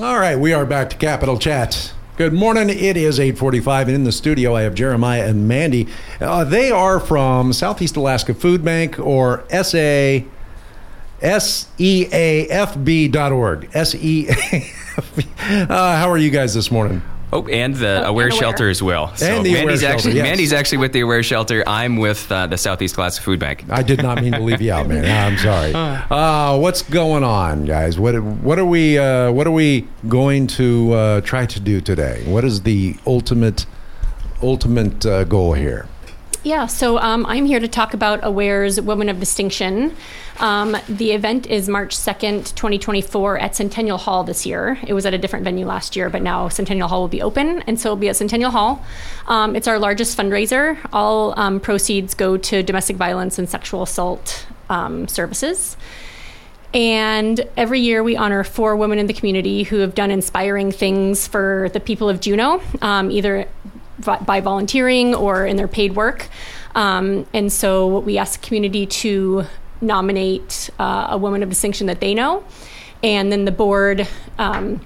All right, we are back to Capital Chat. Good morning. It is 8:45 and in the studio I have Jeremiah and Mandy. Uh, they are from Southeast Alaska Food Bank or SA SEAFB.org. S-E-A-F-B. Uh, how are you guys this morning? Oh, and the Oh, Aware and Aware. Shelter as well. So And the Aware Mandy's Shelter, actually yes. Mandy's actually with the Aware Shelter. I'm with uh, the Southeast Alaska Food Bank. I did not mean to leave you out, man. I'm sorry. Uh, what's going on, guys? What what are we uh, what are we going to uh, try to do today? What is the ultimate ultimate uh, goal here? Yeah, so um, I'm here to talk about Aware's Women of Distinction. Um, the event is March 2nd, 2024, at Centennial Hall this year. It was at a different venue last year, but now Centennial Hall will be open, and so it'll be at Centennial Hall. Um, it's our largest fundraiser. All um, proceeds go to domestic violence and sexual assault um, services. And every year we honor four women in the community who have done inspiring things for the people of Juneau, um, either by volunteering or in their paid work. Um, and so we ask the community to nominate uh, a woman of distinction that they know. And then the board um,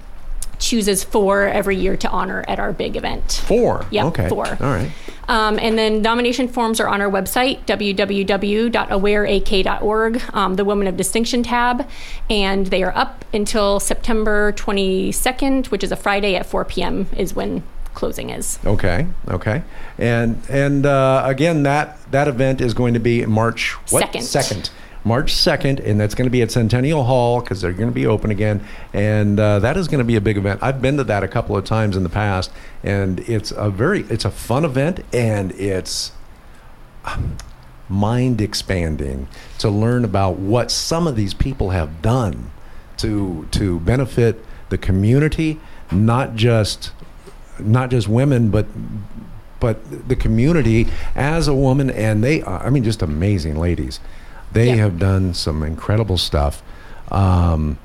chooses four every year to honor at our big event. Four. Yeah, Okay. four. All right. Um, and then nomination forms are on our website, www.awareak.org, um, the Women of Distinction tab. And they are up until September 22nd, which is a Friday at 4 p.m., is when closing is. Okay. Okay. And and uh, again, that that event is going to be March what? Second. Second. March 2nd, and that's going to be at Centennial Hall because they're going to be open again. And uh, that is going to be a big event. I've been to that a couple of times in the past, and it's a very, it's a fun event, and it's mind expanding to learn about what some of these people have done to to benefit the community, not just not just women, but but the community as a woman, and they are, I mean, just amazing ladies. They Yeah. have done some incredible stuff. Um,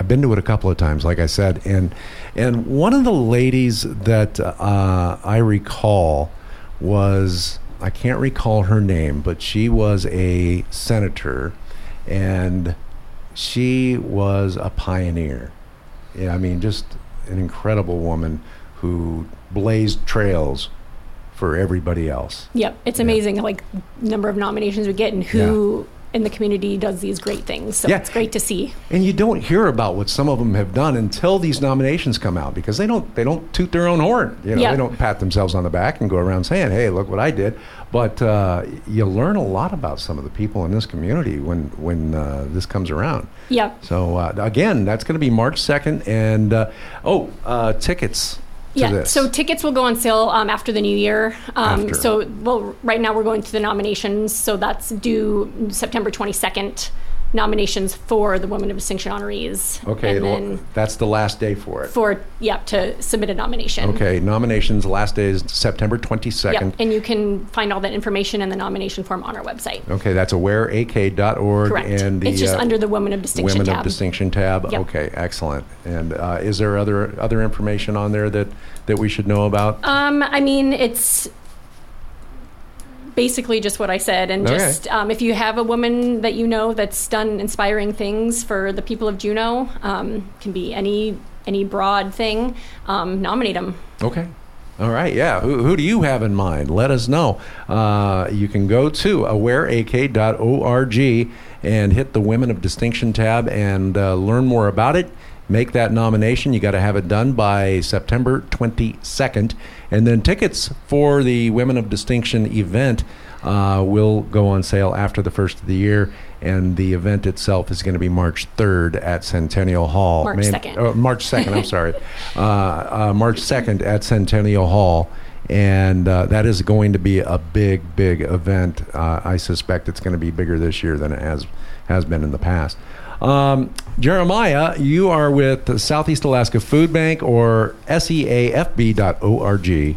I've been to it a couple of times, like I said, and and one of the ladies that uh, I recall was I can't recall her name, but she was a senator, and she was a pioneer. Yeah, I mean, just an incredible woman who blazed trails for everybody else. Yep, it's amazing, like, number of nominations we get and who in the community does these great things. So Yeah. it's great to see. And you don't hear about what some of them have done until these nominations come out because they don't they don't toot their own horn. You know, Yeah. they don't pat themselves on the back and go around saying, "Hey, look what I did." But uh, you learn a lot about some of the people in this community when when uh, this comes around. Yep. So uh, again, that's going to be March second, and uh, oh, uh, tickets Yeah, this. so tickets will go on sale um, after the new year. Um, After. So, well, right now we're going through the nominations, so that's due September 22nd. Nominations for the Women of Distinction honorees. okay, and then that's the last day for it. for yeah to submit a nomination. Okay, nominations last day is September 22nd. Yep, and you can find all that information in the nomination form on our website. Okay, that's awareak.org Correct. and the it's just uh, under the Women of Distinction tab. Women tab. of Distinction tab. Yep. Okay, excellent. And uh, is there other other information on there that that we should know about? Um, I mean, it's basically just what I said, and Okay. just um, if you have a woman that you know that's done inspiring things for the people of Juneau, um, can be any any broad thing, um, nominate them. Okay. All right, yeah. Who, who do you have in mind? Let us know. Uh, you can go to awareak.org and hit the Women of Distinction tab and uh, learn more about it. Make that nomination. You got to have it done by September 22nd. And then tickets for the Women of Distinction event uh, will go on sale after the first of the year. And the event itself is going to be March 3rd at Centennial Hall. March Man- 2nd. oh, March 2nd, I'm sorry. Uh, uh, March 2nd at Centennial Hall. And uh, that is going to be a big, big event. Uh, I suspect it's going to be bigger this year than it has, has been in the past. Um, Jeremiah, you are with the Southeast Alaska Food Bank or SEAFB.org.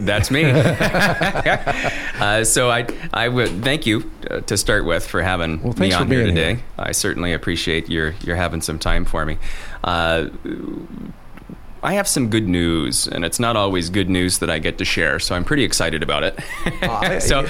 That's me. uh, so I, I would thank you uh, to start with for having Well, me on here today. here. I certainly appreciate your your having some time for me. Uh, I have some good news, and it's not always good news that I get to share, so I'm pretty excited about it. I- so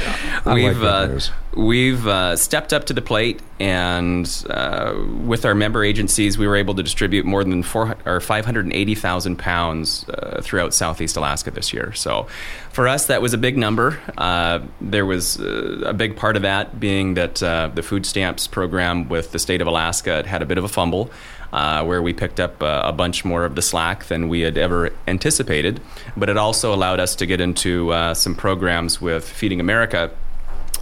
I we've good uh, we've uh, stepped up to the plate, and uh, with our member agencies, we were able to distribute more than four or 580,000 pounds uh, throughout Southeast Alaska this year. So for us, that was a big number. Uh, there was uh, a big part of that being that uh, the food stamps program with the state of Alaska had a bit of a fumble. Uh, where we picked up uh, a bunch more of the slack than we had ever anticipated. But it also allowed us to get into uh, some programs with Feeding America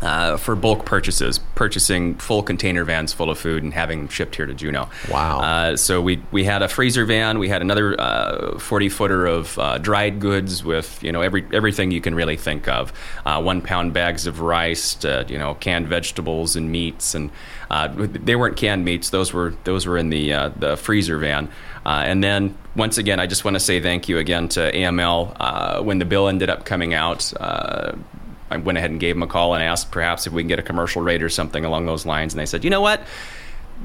uh, for bulk purchases, purchasing full container vans full of food and having them shipped here to Juneau. Wow. Uh, so we we had a freezer van, we had another uh, forty footer of uh, dried goods with you know every everything you can really think of, uh, one pound bags of rice, uh, you know canned vegetables and meats, and uh, they weren't canned meats; those were those were in the uh, the freezer van. Uh, and then once again, I just want to say thank you again to AML uh, when the bill ended up coming out. Uh, I went ahead and gave them a call and asked perhaps if we can get a commercial rate or something along those lines. And they said, you know what?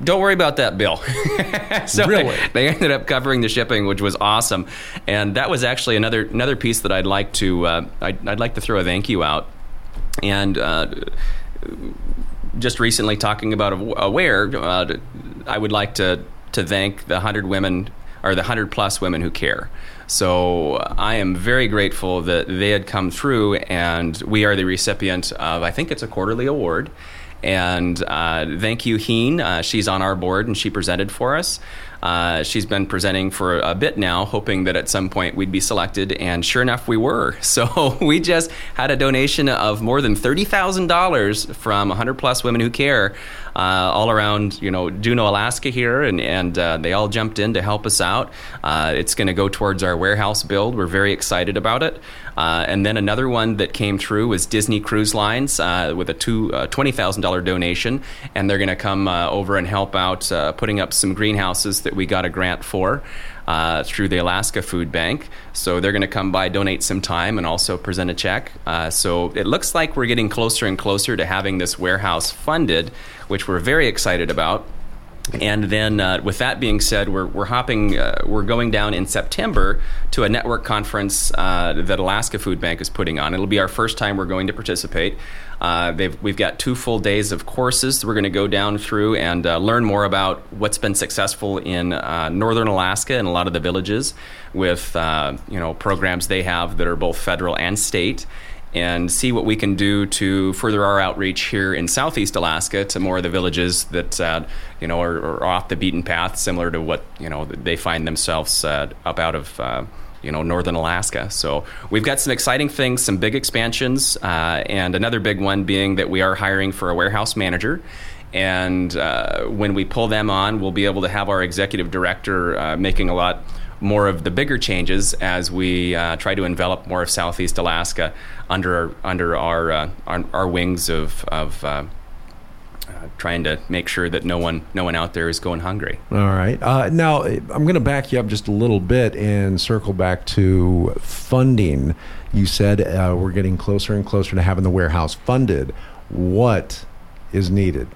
Don't worry about that bill. so Really? they, ended up covering the shipping, which was awesome. And that was actually another another piece that I'd like to uh, I'd, I'd like to throw a thank you out. And uh, just recently talking about aware, uh, I would like to to thank the hundred women or the hundred plus women who care. So I am very grateful that they had come through, and we are the recipient of I think it's a quarterly award. And uh, thank you, Heen. Uh, she's on our board, and she presented for us. Uh, she's been presenting for a bit now, hoping that at some point we'd be selected, and sure enough, we were. So we just had a donation of more than thirty thousand dollars from 100 plus women who care, uh, all around you know Juneau, Alaska here, and and uh, they all jumped in to help us out. Uh, it's going to go towards our warehouse build. We're very excited about it. Uh, and then another one that came through was Disney Cruise Lines uh, with a two uh, twenty thousand dollar donation, and they're going to come uh, over and help out uh, putting up some greenhouses that we got a grant for. Uh, through the Alaska Food Bank. So they're going to come by, donate some time, and also present a check. Uh, so it looks like we're getting closer and closer to having this warehouse funded, which we're very excited about. And then, uh, with that being said, we're, we're hopping, uh, we're going down in September to a network conference uh, that Alaska Food Bank is putting on. It'll be our first time we're going to participate. Uh, we've got two full days of courses we're going to go down through and uh, learn more about what's been successful in uh, northern Alaska and a lot of the villages with you know programs they have that are both federal and state and see what we can do to further our outreach here in southeast Alaska to more of the villages that uh, you know are, are off the beaten path, similar to what you know they find themselves uh, up out of. Uh, you know, northern Alaska. So we've got some exciting things, some big expansions, uh, and another big one being that we are hiring for a warehouse manager. And uh, when we pull them on, we'll be able to have our executive director uh, making a lot more of the bigger changes as we uh, try to envelop more of Southeast Alaska under under our uh, our, our wings of of uh, uh, trying to make sure that no one no one out there is going hungry. All right. Uh, now, I'm going to back you up just a little bit and circle back to funding. You said uh, we're getting closer and closer to having the warehouse funded. What is needed?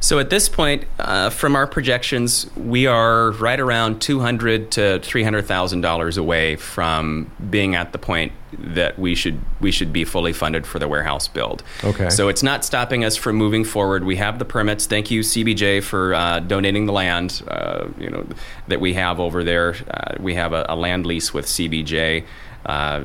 So at this point, uh, from our projections, we are right around two hundred to three hundred thousand dollars away from being at the point that we should we should be fully funded for the warehouse build. Okay. So it's not stopping us from moving forward. We have the permits. Thank you, CBJ, for uh, donating the land. Uh, you know that we have over there. Uh, we have a, a land lease with CBJ. Uh,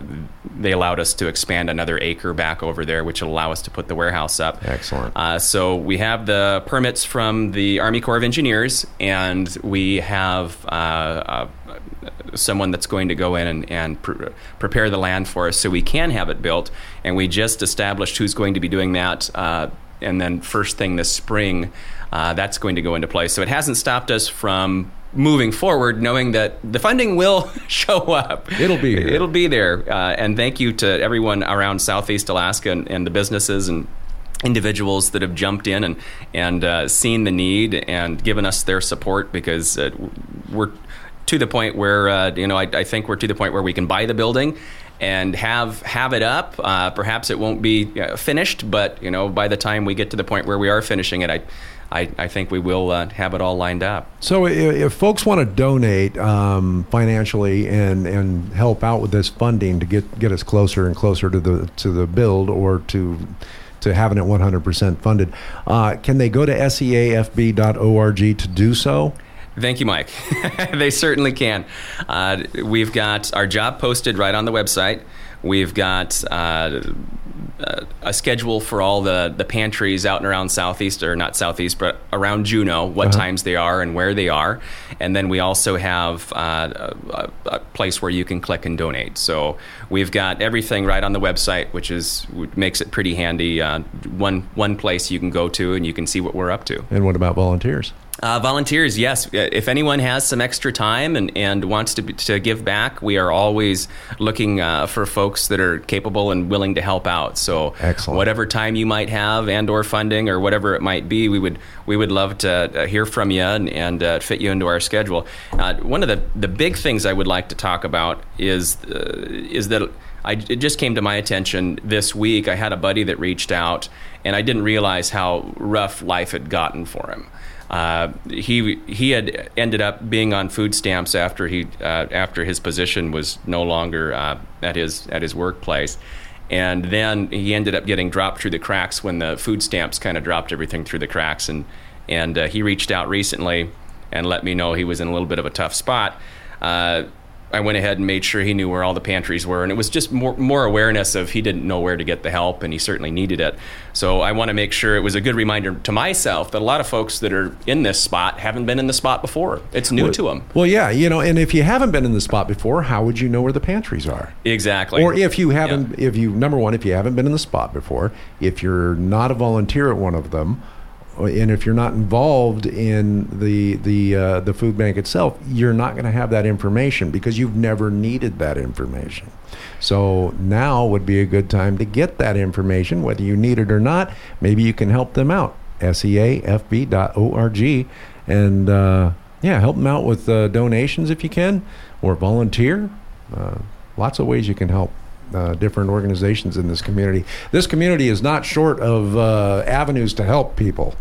they allowed us to expand another acre back over there, which will allow us to put the warehouse up. Excellent. Uh, so we have the permits from the Army Corps of Engineers, and we have uh, someone that's going to go in and, and pre- prepare the land for us so we can have it built. And we just established who's going to be doing that. Uh, and then first thing this spring, uh, that's going to go into place. So it hasn't stopped us from moving forward, knowing that the funding will show up. It'll be here. It'll be there. Uh, and thank you to everyone around Southeast Alaska and, and the businesses and individuals that have jumped in and and uh, seen the need and given us their support because uh, we're to the point where uh, you know I, I think we're to the point where we can buy the building and have have it up. Uh, perhaps it won't be uh, finished, but you know by the time we get to the point where we are finishing it, I I, I think we will uh, have it all lined up. So, i- if folks want to donate um, financially and, and help out with this funding to get, get us closer and closer to the to the build or to to having it 100% funded, uh, can they go to seafb.org to do so? Thank you, Mike. they certainly can. Uh, we've got our job posted right on the website. We've got uh, uh, a schedule for all the, the pantries out and around Southeast, or not Southeast, but around Juneau, what times they are and where they are. And then we also have uh, a, a place where you can click and donate. So we've got everything right on the website, which is makes it pretty handy. Uh, one one place you can go to and you can see what we're up to. And what about volunteers? Uh, volunteers, yes. Uh, If anyone has some extra time and, and wants to, to give back, we are always looking uh, for folks that are capable and willing to help out. So, Excellent. whatever time you might have and or funding or whatever it might be, we would we would love to uh, hear from you and, and uh, fit you into our schedule. Uh, one of the, the big things I would like to talk about is uh, is that. I, it just came to my attention this week. I had a buddy that reached out, and I didn't realize how rough life had gotten for him. Uh, he he had ended up being on food stamps after he uh, after his position was no longer uh, at his at his workplace, and then he ended up getting dropped through the cracks when the food stamps kind of dropped everything through the cracks, and and uh, he reached out recently and let me know he was in a little bit of a tough spot. Uh, I went ahead and made sure he knew where all the pantries were, and it was just more more awareness of he didn't know where to get the help, and he certainly needed it. So I want to make sure it was a good reminder to myself that a lot of folks that are in this spot haven't been in the spot before. It's new to them. Well, yeah, you know, and if you haven't been in the spot before, how would you know where the pantries are? Exactly. Or if you haven't, if you number one, if you haven't been in the spot before, if you're not a volunteer at one of them, and if you're not involved in the the uh, the food bank itself, you're not going to have that information because you've never needed that information. So now would be a good time to get that information, whether you need it or not. Maybe you can help them out. seafb.org, and uh, yeah, help them out with uh, donations if you can, or volunteer. Uh, lots of ways you can help uh, different organizations in this community. This community is not short of uh, avenues to help people.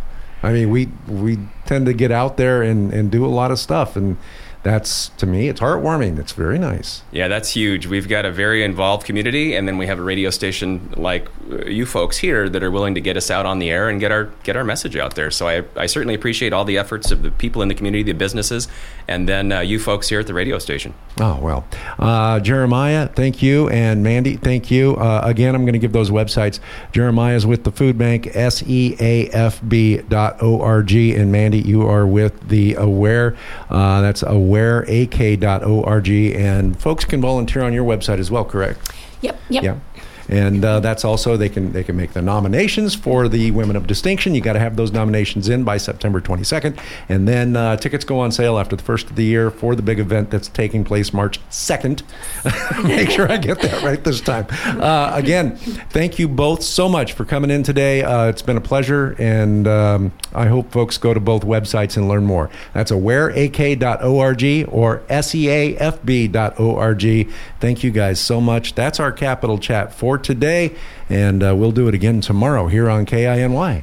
I mean, we we tend to get out there and, and do a lot of stuff, and that's to me, it's heartwarming. It's very nice. Yeah, that's huge. We've got a very involved community, and then we have a radio station like uh, you folks here that are willing to get us out on the air and get our get our message out there. So I, I certainly appreciate all the efforts of the people in the community, the businesses, and then uh, you folks here at the radio station. Oh, well. Uh, Jeremiah, thank you. And Mandy, thank you. Uh, again, I'm going to give those websites. Jeremiah's with the food bank, s-e-a-f-b dot o-r-g And Mandy, you are with the Aware. Uh, that's awareak.org. And folks can volunteer on your website as well, correct? Yep. Yep. Yeah. And uh, that's also they can they can make the nominations for the Women of Distinction. You got to have those nominations in by September 22nd, and then uh, tickets go on sale after the first of the year for the big event that's taking place March 2nd. make sure I get that right this time. Uh, again, thank you both so much for coming in today. Uh, it's been a pleasure, and um, I hope folks go to both websites and learn more. That's awareak.org or seafb.org. Thank you guys so much. That's our capital chat for today, and uh, we'll do it again tomorrow here on KINY.